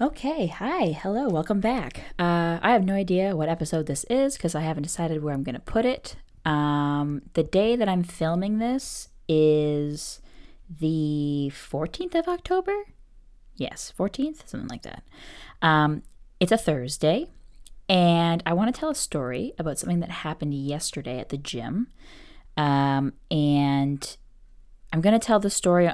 Okay, hi, hello, welcome back. Uh, I have no idea what episode this is because I haven't decided where I'm going to put it. Um, the day that I'm filming this is the 14th of October? Yes, 14th, something like that. Um, it's a Thursday, and I want to tell a story about something that happened yesterday at the gym. Um, and I'm going to tell the story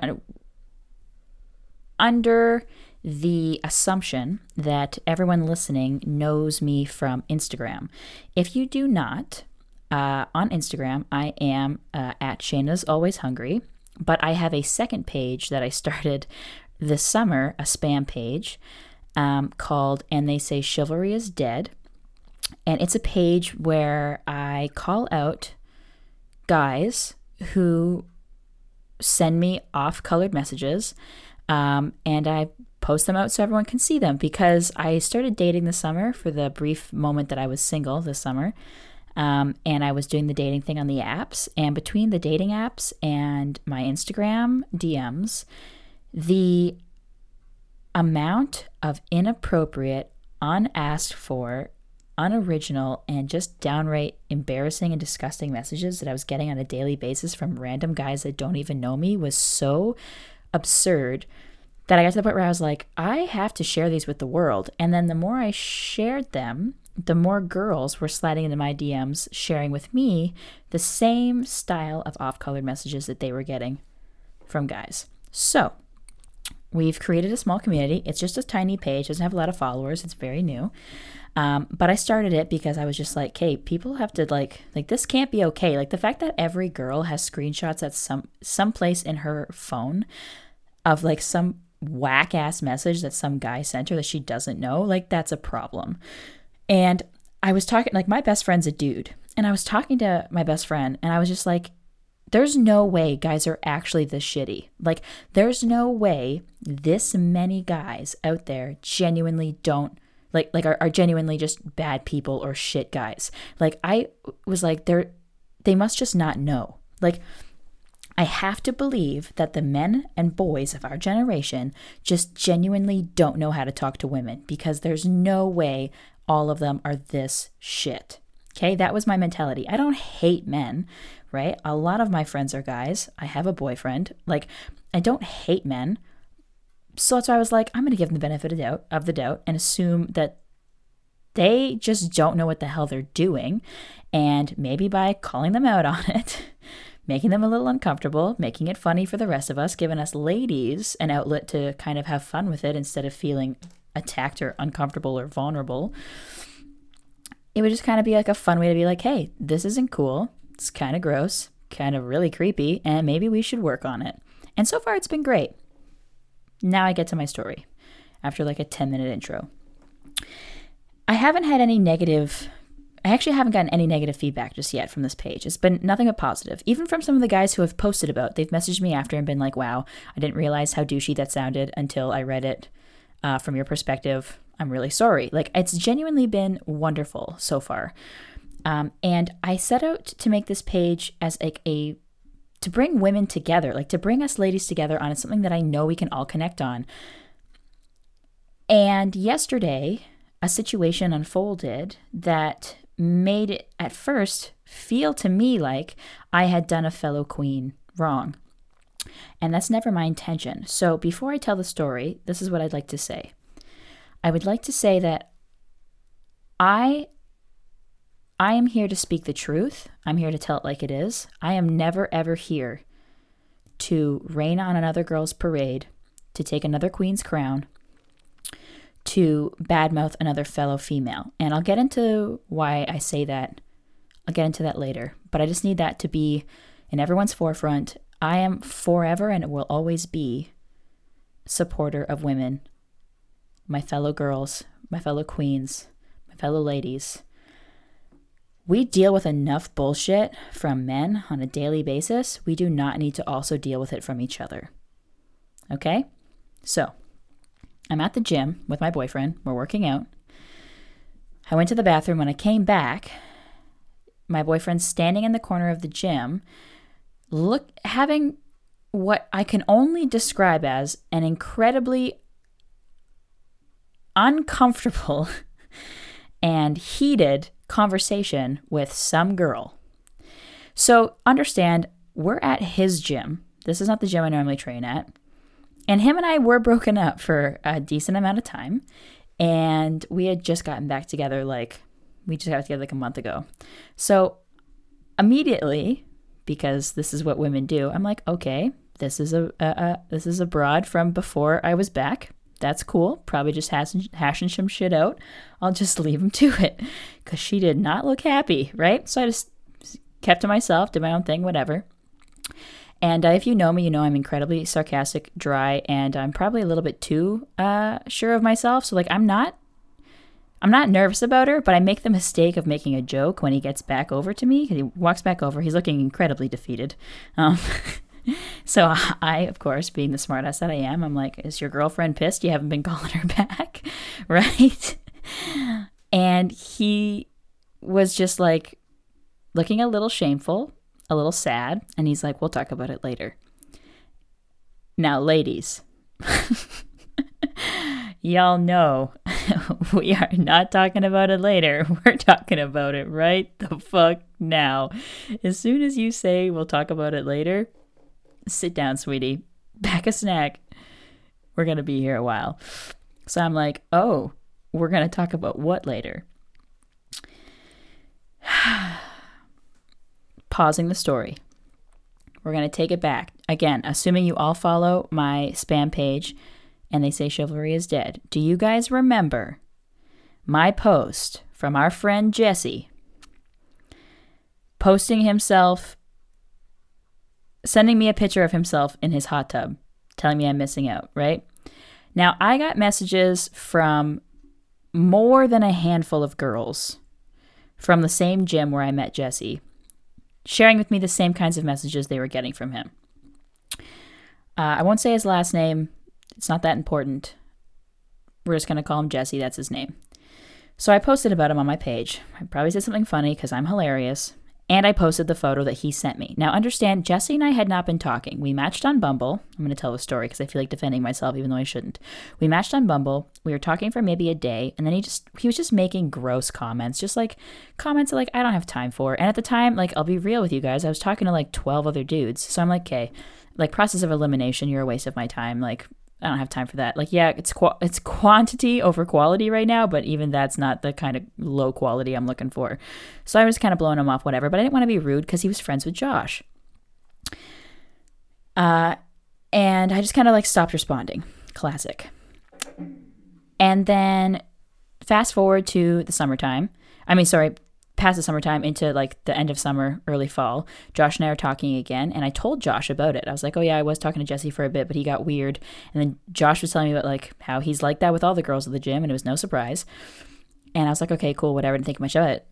under the assumption that everyone listening knows me from Instagram. If you do not, uh, on Instagram, I am uh, at Shayna's Always Hungry, but I have a second page that I started this summer, a spam page um, called And They Say Chivalry is Dead. And it's a page where I call out guys who send me off colored messages um, and I post them out so everyone can see them because I started dating this summer for the brief moment that I was single this summer. Um, and I was doing the dating thing on the apps. And between the dating apps and my Instagram DMs, the amount of inappropriate, unasked for, unoriginal, and just downright embarrassing and disgusting messages that I was getting on a daily basis from random guys that don't even know me was so absurd that I got to the point where I was like, I have to share these with the world. And then the more I shared them, the more girls were sliding into my DMs, sharing with me the same style of off colored messages that they were getting from guys. So we've created a small community. It's just a tiny page, doesn't have a lot of followers, it's very new. Um, but I started it because I was just like, hey, people have to like like this can't be okay. Like the fact that every girl has screenshots at some some place in her phone of like some whack ass message that some guy sent her that she doesn't know, like that's a problem. And I was talking like my best friend's a dude, and I was talking to my best friend and I was just like there's no way guys are actually this shitty. Like there's no way this many guys out there genuinely don't like like are, are genuinely just bad people or shit guys. Like I was like they're they must just not know. Like I have to believe that the men and boys of our generation just genuinely don't know how to talk to women because there's no way all of them are this shit. Okay, that was my mentality. I don't hate men, right? A lot of my friends are guys. I have a boyfriend. Like, I don't hate men. So that's why I was like, I'm going to give them the benefit of doubt of the doubt and assume that they just don't know what the hell they're doing. And maybe by calling them out on it, making them a little uncomfortable, making it funny for the rest of us, giving us ladies an outlet to kind of have fun with it instead of feeling attacked or uncomfortable or vulnerable. It would just kind of be like a fun way to be like, hey, this isn't cool. It's kind of gross, kind of really creepy, and maybe we should work on it. And so far, it's been great. Now I get to my story after like a 10 minute intro. I haven't had any negative, I actually haven't gotten any negative feedback just yet from this page. It's been nothing but positive. Even from some of the guys who have posted about, they've messaged me after and been like, wow, I didn't realize how douchey that sounded until I read it uh, from your perspective. I'm really sorry. Like, it's genuinely been wonderful so far. Um, and I set out to make this page as like a to bring women together, like to bring us ladies together on something that I know we can all connect on. And yesterday, a situation unfolded that made it at first feel to me like I had done a fellow queen wrong. And that's never my intention. So before I tell the story, this is what I'd like to say. I would like to say that I I am here to speak the truth. I'm here to tell it like it is. I am never ever here to rain on another girl's parade, to take another queen's crown, to badmouth another fellow female. And I'll get into why I say that. I'll get into that later. But I just need that to be in everyone's forefront. I am forever and will always be supporter of women, my fellow girls, my fellow queens, my fellow ladies. We deal with enough bullshit from men on a daily basis. We do not need to also deal with it from each other. Okay? So, I'm at the gym with my boyfriend. We're working out. I went to the bathroom. When I came back, my boyfriend's standing in the corner of the gym, look having what I can only describe as an incredibly uncomfortable and heated conversation with some girl. So understand, we're at his gym. This is not the gym I normally train at. And him and I were broken up for a decent amount of time. And we had just gotten back together, like, we just got together like a month ago. So immediately, because this is what women do, I'm like, okay, this is a, a, a this is a broad from before I was back. That's cool. Probably just hashing, hashing some shit out. I'll just leave him to it because she did not look happy, right? So I just kept to myself, did my own thing, whatever. And uh, if you know me, you know I'm incredibly sarcastic, dry, and I'm probably a little bit too uh, sure of myself. So like I'm not, I'm not nervous about her, but I make the mistake of making a joke when he gets back over to me. He walks back over. He's looking incredibly defeated. Um, so I, of course, being the smartass that I am, I'm like, "Is your girlfriend pissed? You haven't been calling her back, right?" And he was just like looking a little shameful a little sad, and he's like, We'll talk about it later. Now, ladies, y'all know we are not talking about it later. We're talking about it right the fuck now. As soon as you say we'll talk about it later, sit down, sweetie. Pack a snack. We're going to be here a while. So I'm like, oh, we're going to talk about what later? pausing the story. We're going to take it back. Again, assuming you all follow my spam page and they say chivalry is dead. Do you guys remember my post from our friend Jesse posting himself, sending me a picture of himself in his hot tub, telling me I'm missing out, right? Now, I got messages from more than a handful of girls from the same gym where I met Jesse sharing with me the same kinds of messages they were getting from him. Uh, I won't say his last name, it's not that important. We're just going to call him Jesse, that's his name. So I posted about him on my page. I probably said something funny because I'm hilarious. And I posted the photo that he sent me. Now, understand, Jesse and I had not been talking. We matched on Bumble. I'm going to tell the story because I feel like defending myself, even though I shouldn't. We matched on Bumble. We were talking for maybe a day, and then he just he was just making gross comments, just like comments that like I don't have time for. And at the time, like I'll be real with you guys, I was talking to like 12 other dudes, so I'm like, okay, like process of elimination, you're a waste of my time. Like I don't have time for that. Like, yeah, it's qu- it's quantity over quality right now, but even that's not the kind of low quality I'm looking for. So I was kind of blowing him off, whatever. But I didn't want to be rude because he was friends with Josh. Uh, and I just kind of like stopped responding. Classic. And then fast forward to the summertime. I mean, sorry, past the summertime into like the end of summer, early fall, Josh and I are talking again. And I told Josh about it. I was like, oh, yeah, I was talking to Jesse for a bit, but he got weird. And then Josh was telling me about like how he's like that with all the girls at the gym, and it was no surprise. And I was like, okay, cool, whatever, didn't think much of it.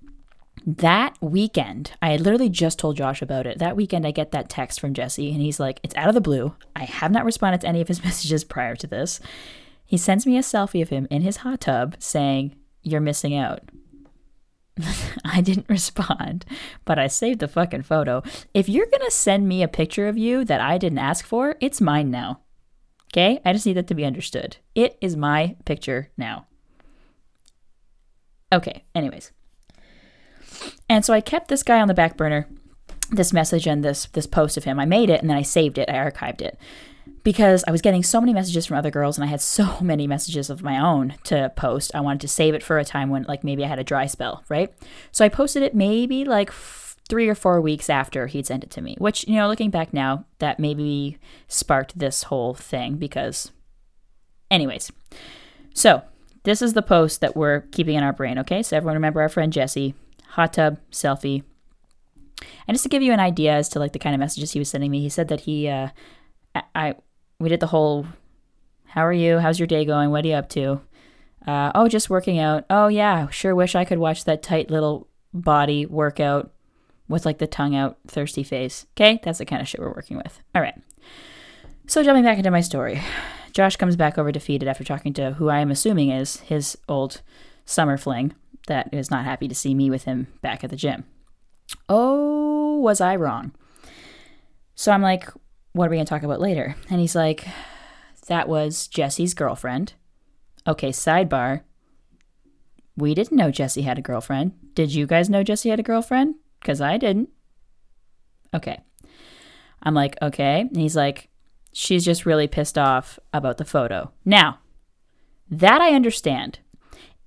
That weekend, I had literally just told Josh about it. That weekend, I get that text from Jesse, and he's like, it's out of the blue. I have not responded to any of his messages prior to this. He sends me a selfie of him in his hot tub saying, You're missing out. I didn't respond, but I saved the fucking photo. If you're to send me a picture of you that I didn't ask for, it's mine now. Okay? I just need that to be understood. It is my picture now. Okay, anyways. And so I kept this guy on the back burner, this message and this this post of him. I made it and then I saved it, I archived it because I was getting so many messages from other girls and I had so many messages of my own to post. I wanted to save it for a time when, like, maybe I had a dry spell, right? So I posted it maybe like f- three or four weeks after he'd sent it to me, which, you know, looking back now, that maybe sparked this whole thing because, anyways. So this is the post that we're keeping in our brain, okay? So everyone remember our friend Jesse, hot tub, selfie. And just to give you an idea as to like the kind of messages he was sending me, he said that he, uh, I we did the whole how are you? How's your day going? What are you up to? Uh, oh, just working out. Oh, yeah, sure wish I could watch that tight little body workout with like the tongue out, thirsty face. Okay, that's the kind of shit we're working with. All right. So, jumping back into my story, Josh comes back over defeated after talking to who I am assuming is his old summer fling that is not happy to see me with him back at the gym. Oh, was I wrong? So I'm like, what are we going to talk about later? And he's like, that was Jesse's girlfriend. Okay, sidebar. We didn't know Jesse had a girlfriend. Did you guys know Jesse had a girlfriend? Because I didn't. Okay. I'm like, okay. And he's like, she's just really pissed off about the photo. Now, that I understand.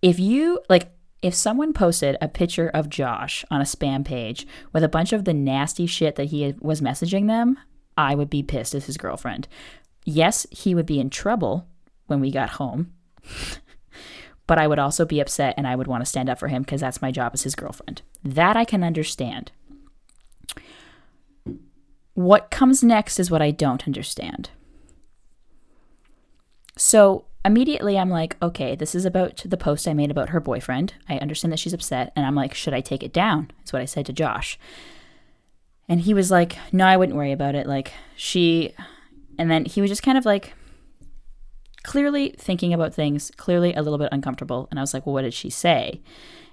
If you, like, if someone posted a picture of Josh on a spam page with a bunch of the nasty shit that he was messaging them, I would be pissed as his girlfriend. Yes, he would be in trouble when we got home, but I would also be upset and I would want to stand up for him because that's my job as his girlfriend. That I can understand. What comes next is what I don't understand. So immediately I'm like, okay, this is about the post I made about her boyfriend. I understand that she's upset. And I'm like, should I take it down? Is what I said to Josh. And he was like, no, I wouldn't worry about it. Like, she. And then he was just kind of like, clearly thinking about things, clearly a little bit uncomfortable. And I was like, well, what did she say?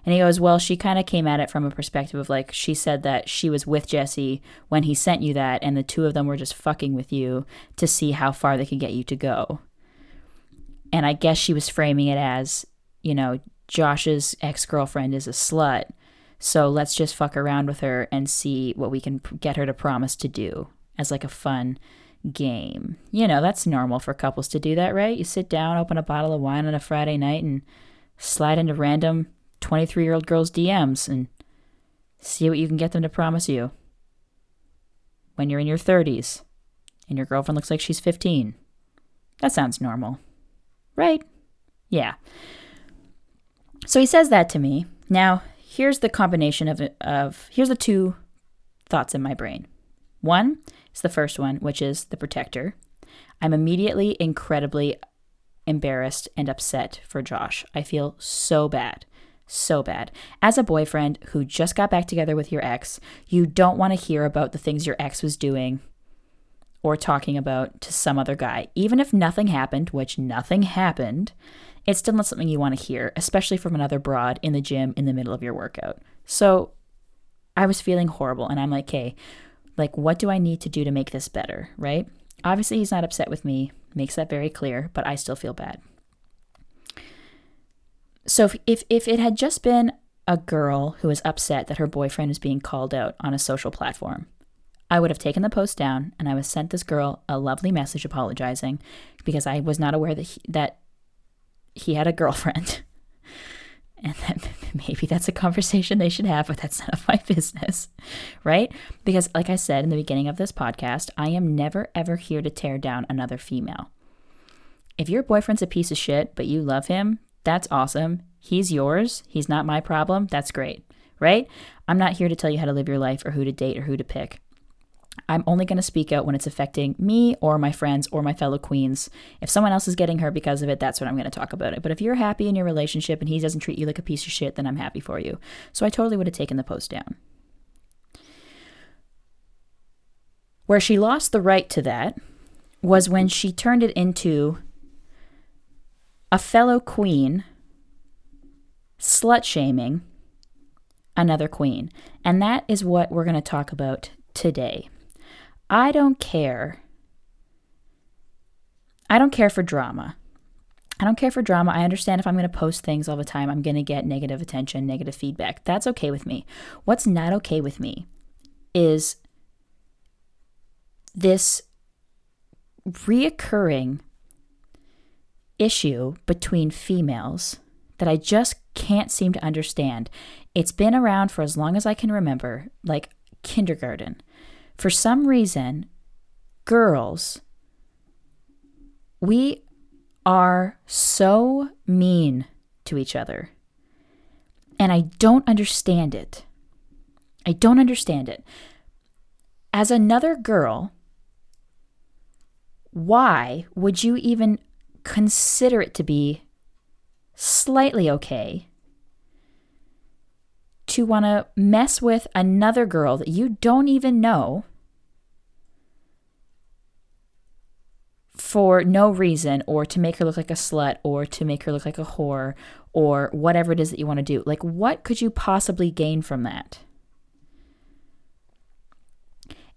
And he goes, Well, she kind of came at it from a perspective of like, she said that she was with Jesse when he sent you that, and the two of them were just fucking with you to see how far they could get you to go. And I guess she was framing it as, you know, Josh's ex girlfriend is a slut. So let's just fuck around with her and see what we can get her to promise to do as like a fun game. You know, that's normal for couples to do that, right? You sit down, open a bottle of wine on a Friday night, and slide into random 23 year old girls' DMs and see what you can get them to promise you when you're in your 30s and your girlfriend looks like she's 15. That sounds normal, right? Yeah. So he says that to me. Now, here's the combination of, of here's the two thoughts in my brain. One is the first one, which is the protector. I'm immediately incredibly embarrassed and upset for Josh. I feel so bad so bad. As a boyfriend who just got back together with your ex, you don't want to hear about the things your ex was doing or talking about to some other guy. Even if nothing happened, which nothing happened, it's still not something you want to hear, especially from another broad in the gym in the middle of your workout. So I was feeling horrible and I'm like, okay, like what do I need to do to make this better, right? Obviously he's not upset with me, makes that very clear, but I still feel bad. So if, if, if it had just been a girl who was upset that her boyfriend is being called out on a social platform, I would have taken the post down and I have sent this girl a lovely message apologizing because I was not aware that he, that he had a girlfriend. and that maybe that's a conversation they should have, but that's none of my business, right? Because, like I said in the beginning of this podcast, I am never ever here to tear down another female. If your boyfriend's a piece of shit, but you love him, that's awesome. He's yours. He's not my problem. That's great, right? I'm not here to tell you how to live your life or who to date or who to pick. I'm only going to speak out when it's affecting me or my friends or my fellow queens. If someone else is getting hurt because of it, that's when I'm going to talk about it. But if you're happy in your relationship and he doesn't treat you like a piece of shit, then I'm happy for you. So I totally would have taken the post down. Where she lost the right to that was when she turned it into a fellow queen slut shaming another queen. And that is what we're going to talk about today. I don't care. I don't care for drama. I don't care for drama. I understand if I'm going to post things all the time, I'm going to get negative attention, negative feedback. That's okay with me. What's not okay with me is this reoccurring issue between females that I just can't seem to understand. It's been around for as long as I can remember, like kindergarten. For some reason, girls, we are so mean to each other. And I don't understand it. I don't understand it. As another girl, why would you even consider it to be slightly okay to want to mess with another girl that you don't even know for no reason or to make her look like a slut or to make her look like a whore or whatever it is that you want to do. Like, what could you possibly gain from that?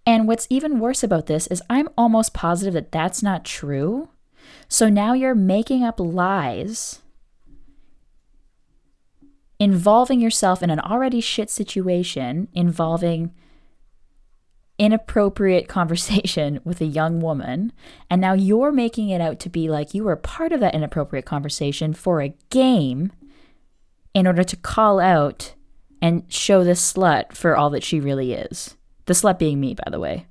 And what's even worse about this is I'm almost positive that that's not true So now you're making up lies involving yourself in an already shit situation involving inappropriate conversation with a young woman, and now you're making it out to be like you were part of that inappropriate conversation for a game in order to call out and show this slut for all that she really is. The slut being me, by the way.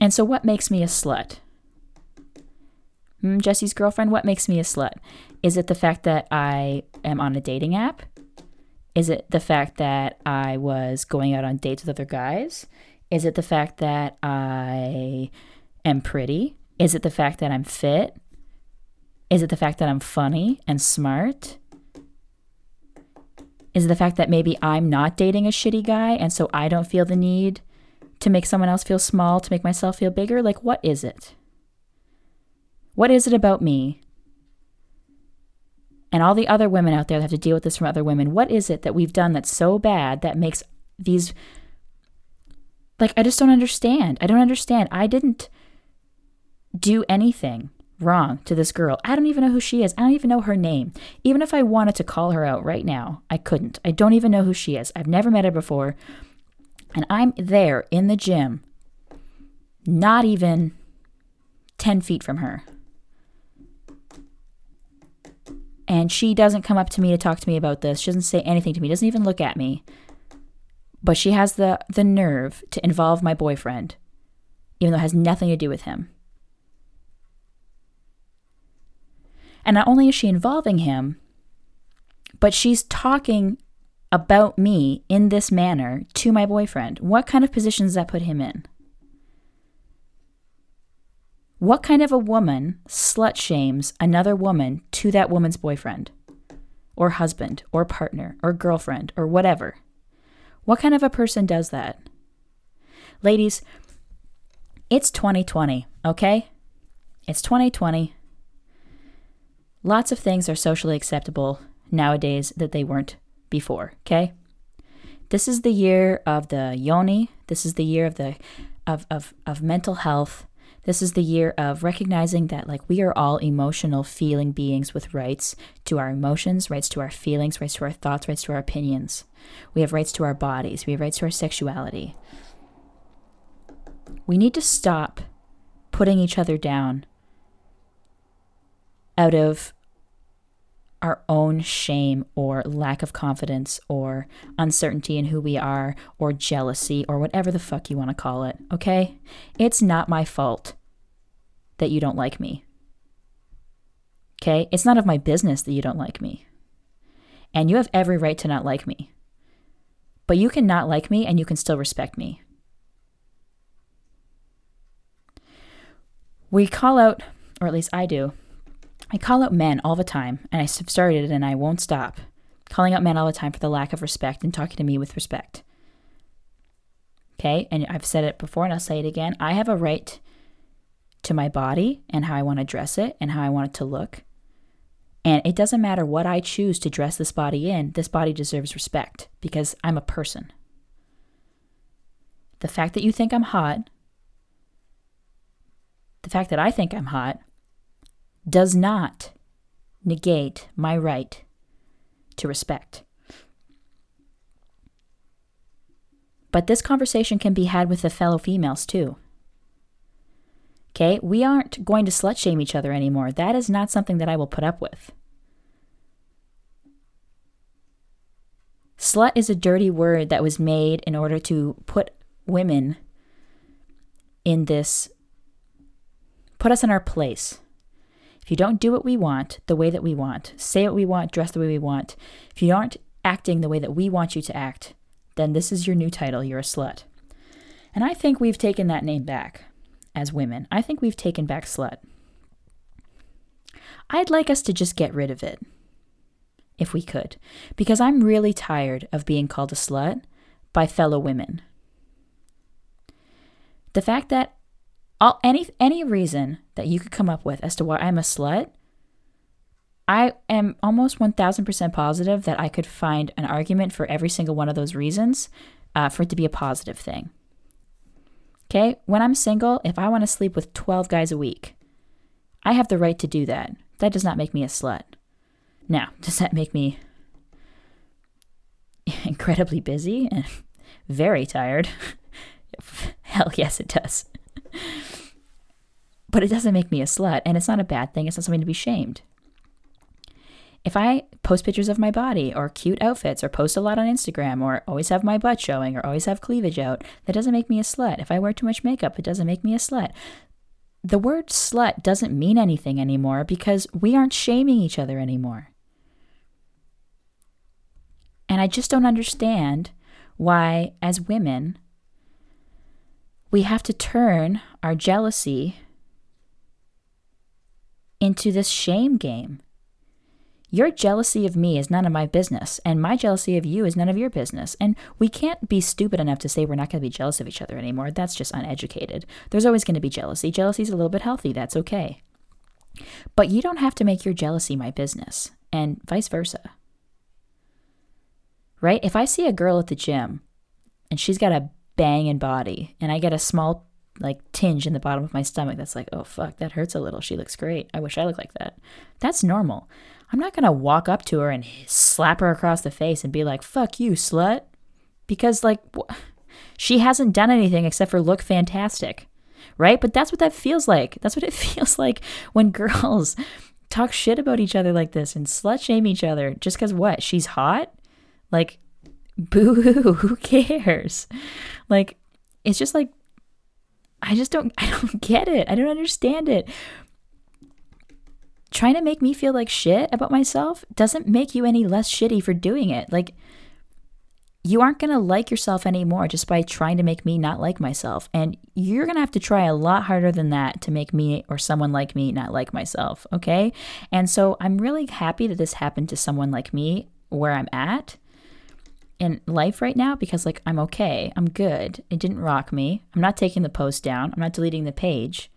And so, what makes me a slut? Hmm, Jesse's girlfriend, what makes me a slut? Is it the fact that I am on a dating app? Is it the fact that I was going out on dates with other guys? Is it the fact that I am pretty? Is it the fact that I'm fit? Is it the fact that I'm funny and smart? Is it the fact that maybe I'm not dating a shitty guy and so I don't feel the need to make someone else feel small, to make myself feel bigger? Like, what is it? What is it about me and all the other women out there that have to deal with this from other women, what is it that we've done that's so bad that makes these like I just don't understand. I don't understand. I didn't do anything wrong to this girl. I don't even know who she is. I don't even know her name. Even if I wanted to call her out right now, I couldn't. I don't even know who she is. I've never met her before. And I'm there in the gym, not even 10 feet from her and she doesn't come up to me to talk to me about this. She doesn't say anything to me, doesn't even look at me. But she has the the nerve to involve my boyfriend, even though it has nothing to do with him. And not only is she involving him, but she's talking about me in this manner to my boyfriend. What kind of position does that put him in? What kind of a woman slut shames another woman to that woman's boyfriend, or husband, or partner, or girlfriend, or whatever? What kind of a person does that? Ladies, it's 2020, okay? It's 2020. Lots of things are socially acceptable nowadays that they weren't before, okay? This is the year of the yoni. This is the year of the of, of, of mental health. This is the year of recognizing that, like, we are all emotional, feeling beings with rights to our emotions, rights to our feelings, rights to our thoughts, rights to our opinions. We have rights to our bodies, we have rights to our sexuality. We need to stop putting each other down out of our own shame or lack of confidence or uncertainty in who we are or jealousy or whatever the fuck you want to call it, okay? It's not my fault that you don't like me. Okay? It's none of my business that you don't like me. And you have every right to not like me. But you can not like me and you can still respect me. We call out, or at least I do, I call out men all the time, and I have started and I won't stop calling out men all the time for the lack of respect and talking to me with respect. Okay, and I've said it before and I'll say it again. I have a right to my body and how I want to dress it and how I want it to look. And it doesn't matter what I choose to dress this body in, this body deserves respect because I'm a person. The fact that you think I'm hot, the fact that I think I'm hot, does not negate my right to respect. But this conversation can be had with the fellow females too. Okay, we aren't going to slut shame each other anymore. That is not something that I will put up with. Slut is a dirty word that was made in order to put women in this, put us in our place. If you don't do what we want, the way that we want, say what we want, dress the way we want, if you aren't acting the way that we want you to act, then this is your new title. You're a slut. And I think we've taken that name back as women. I think we've taken back slut. I'd like us to just get rid of it, if we could, because I'm really tired of being called a slut by fellow women. The fact that all, any any reason that you could come up with as to why I'm a slut, I am almost 1000% positive that I could find an argument for every single one of those reasons uh, for it to be a positive thing. Okay, when I'm single, if I want to sleep with 12 guys a week, I have the right to do that. That does not make me a slut. Now, does that make me incredibly busy and very tired? Hell yes, it does. But it doesn't make me a slut, and it's not a bad thing. It's not something to be shamed. If I post pictures of my body or cute outfits or post a lot on Instagram or always have my butt showing or always have cleavage out, that doesn't make me a slut. If I wear too much makeup, it doesn't make me a slut. The word slut doesn't mean anything anymore because we aren't shaming each other anymore. And I just don't understand why, as women, we have to turn our jealousy into this shame game. Your jealousy of me is none of my business, and my jealousy of you is none of your business. And we can't be stupid enough to say we're not going to be jealous of each other anymore. That's just uneducated. There's always going to be jealousy. Jealousy's a little bit healthy. That's okay. But you don't have to make your jealousy my business, and vice versa. Right? If I see a girl at the gym and she's got a banging body, and I get a small like tinge in the bottom of my stomach that's like, oh fuck, that hurts a little. She looks great. I wish I looked like that. That's normal. I'm not going to walk up to her and slap her across the face and be like, fuck you, slut. Because, like, wh- she hasn't done anything except for look fantastic. Right? But that's what that feels like. That's what it feels like when girls talk shit about each other like this and slut shame each other just because what? She's hot? Like, boo hoo, who cares? Like, it's just like, I just don't, I don't get it. I don't understand it trying to make me feel like shit about myself doesn't make you any less shitty for doing it. Like, you aren't going to like yourself anymore just by trying to make me not like myself. And you're going to have to try a lot harder than that to make me or someone like me not like myself. Okay. And so I'm really happy that this happened to someone like me where I'm at in life right now because, like, I'm okay. I'm good. It didn't rock me. I'm not taking the post down. I'm not deleting the page.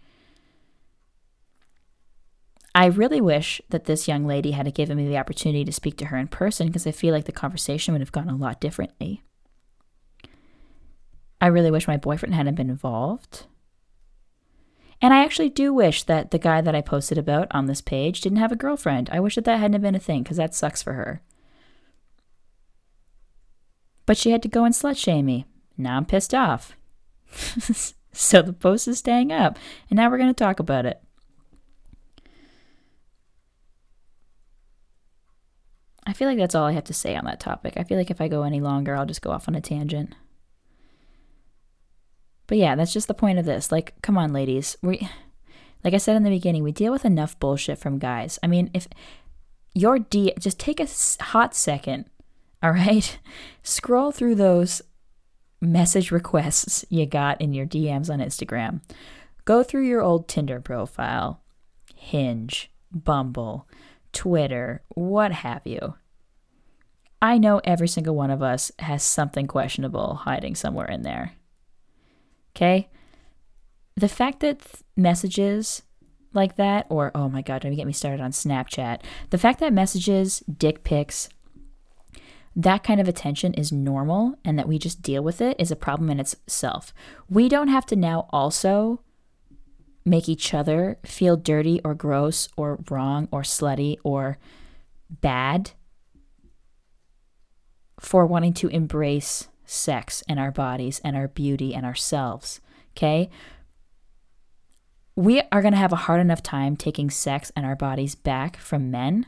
I really wish that this young lady had given me the opportunity to speak to her in person because I feel like the conversation would have gone a lot differently. I really wish my boyfriend hadn't been involved. And I actually do wish that the guy that I posted about on this page didn't have a girlfriend. I wish that that hadn't been a thing because that sucks for her. But she had to go and slut shame me. Now I'm pissed off. so the post is staying up, and now we're going to talk about it. I feel like that's all I have to say on that topic. I feel like if I go any longer, I'll just go off on a tangent. But yeah, that's just the point of this. Like, come on, ladies. We like I said in the beginning, we deal with enough bullshit from guys. I mean, if your D just take a hot second, all right? Scroll through those message requests you got in your DMs on Instagram. Go through your old Tinder profile, Hinge, Bumble, Twitter, what have you. I know every single one of us has something questionable hiding somewhere in there. Okay? The fact that th- messages like that, or oh my god, don't get me started on Snapchat, the fact that messages, dick pics, that kind of attention is normal and that we just deal with it is a problem in itself. We don't have to now also make each other feel dirty or gross or wrong or slutty or bad for wanting to embrace sex and our bodies and our beauty and ourselves. Okay? We are going to have a hard enough time taking sex and our bodies back from men.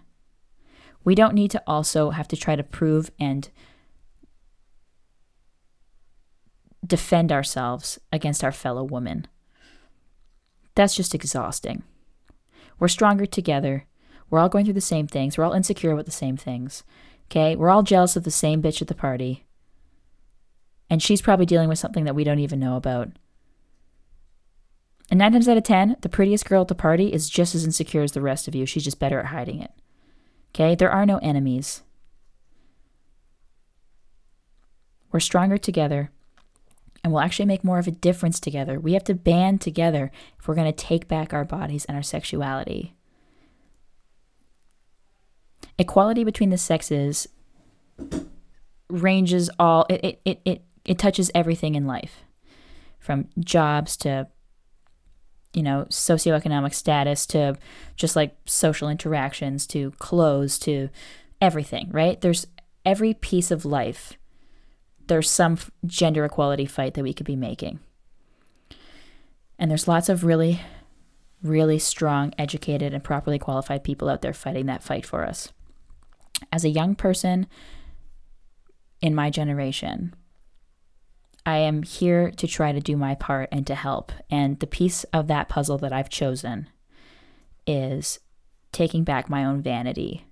We don't need to also have to try to prove and defend ourselves against our fellow woman. That's just exhausting. We're stronger together. We're all going through the same things. We're all insecure about the same things. Okay? We're all jealous of the same bitch at the party. And she's probably dealing with something that we don't even know about. And nine times out of ten, the prettiest girl at the party is just as insecure as the rest of you. She's just better at hiding it. Okay? There are no enemies. We're stronger together and we'll actually make more of a difference together. We have to band together if we're going to take back our bodies and our sexuality. Equality between the sexes ranges all it it, it, it, touches everything in life. From jobs to you know, socioeconomic status to just like social interactions to clothes to everything, right? There's every piece of life. There's some gender equality fight that we could be making. And there's lots of really, really strong, educated, and properly qualified people out there fighting that fight for us. As a young person in my generation, I am here to try to do my part and to help. And the piece of that puzzle that I've chosen is taking back my own vanity,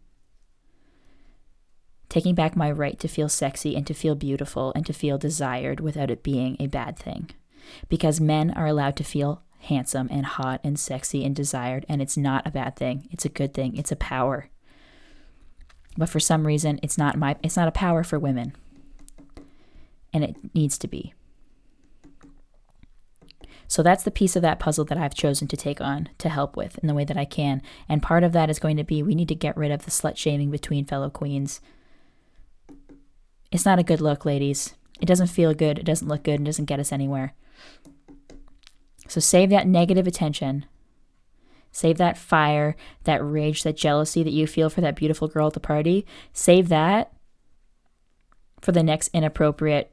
taking back my right to feel sexy and to feel beautiful and to feel desired without it being a bad thing. Because men are allowed to feel handsome and hot and sexy and desired, and it's not a bad thing. It's a good thing. It's a power. But for some reason, it's not my it's not a power for women and it needs to be. So that's the piece of that puzzle that I've chosen to take on to help with in the way that I can. And part of that is going to be we need to get rid of the slut shaming between fellow queens. It's not a good look, ladies. It doesn't feel good, it doesn't look good, and doesn't get us anywhere. So save that negative attention. Save that fire, that rage, that jealousy that you feel for that beautiful girl at the party. Save that for the next inappropriate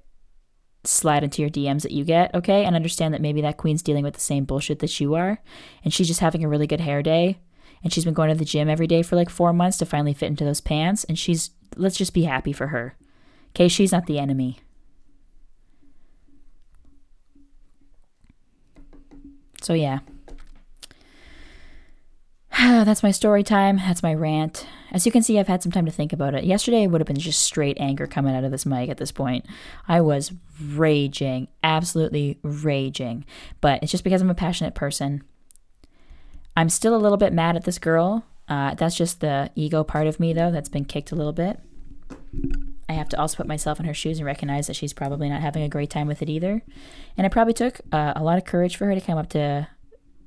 slide into your DMs that you get, okay? And understand that maybe that queen's dealing with the same bullshit that you are, and she's just having a really good hair day, and she's been going to the gym every day for like four months to finally fit into those pants, and she's, let's just be happy for her, okay? She's not the enemy. So, yeah. That's my story time. That's my rant. As you can see, I've had some time to think about it. Yesterday it would have been just straight anger coming out of this mic at this point. I was raging, absolutely raging. But it's just because I'm a passionate person. I'm still a little bit mad at this girl. Uh, that's just the ego part of me, though, that's been kicked a little bit. I have to also put myself in her shoes and recognize that she's probably not having a great time with it either. And it probably took uh, a lot of courage for her to come up to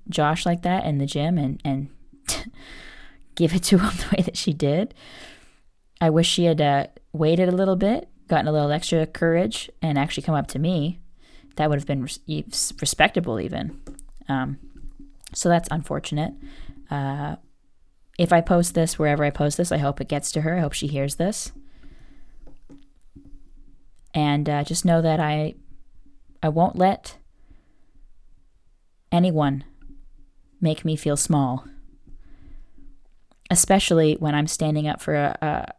Josh like that in the gym and, and give it to him the way that she did. I wish she had uh, waited a little bit, gotten a little extra courage, and actually come up to me. That would have been res- respectable, even. Um, so that's unfortunate. Uh, if I post this wherever I post this, I hope it gets to her. I hope she hears this. And uh, just know that I, I won't let anyone make me feel small especially when I'm standing up for a, a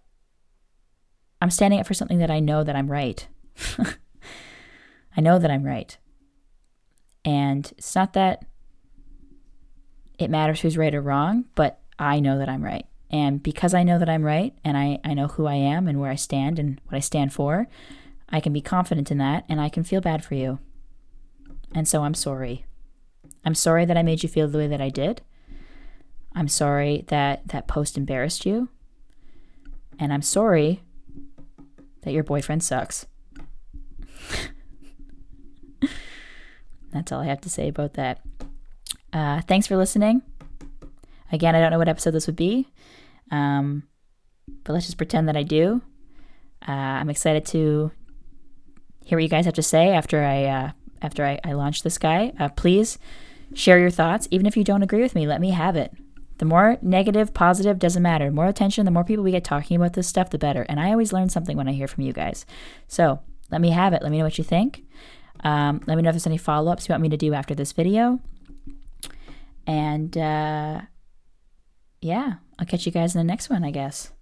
I'm standing up for something that I know that I'm right. I know that I'm right. And it's not that it matters who's right or wrong, but I know that I'm right. And because I know that I'm right and I, I know who I am and where I stand and what I stand for, I can be confident in that and I can feel bad for you. And so I'm sorry. I'm sorry that I made you feel the way that I did. I'm sorry that that post embarrassed you. And I'm sorry that your boyfriend sucks. That's all I have to say about that. Uh, thanks for listening. Again, I don't know what episode this would be, um, but let's just pretend that I do. Uh, I'm excited to hear what you guys have to say after I uh, after I, I launch this guy. Uh, please share your thoughts, even if you don't agree with me. Let me have it. The more negative, positive, doesn't matter. More attention, the more people we get talking about this stuff, the better. And I always learn something when I hear from you guys. So let me have it. Let me know what you think. Um, let me know if there's any follow ups you want me to do after this video. And uh, yeah, I'll catch you guys in the next one, I guess.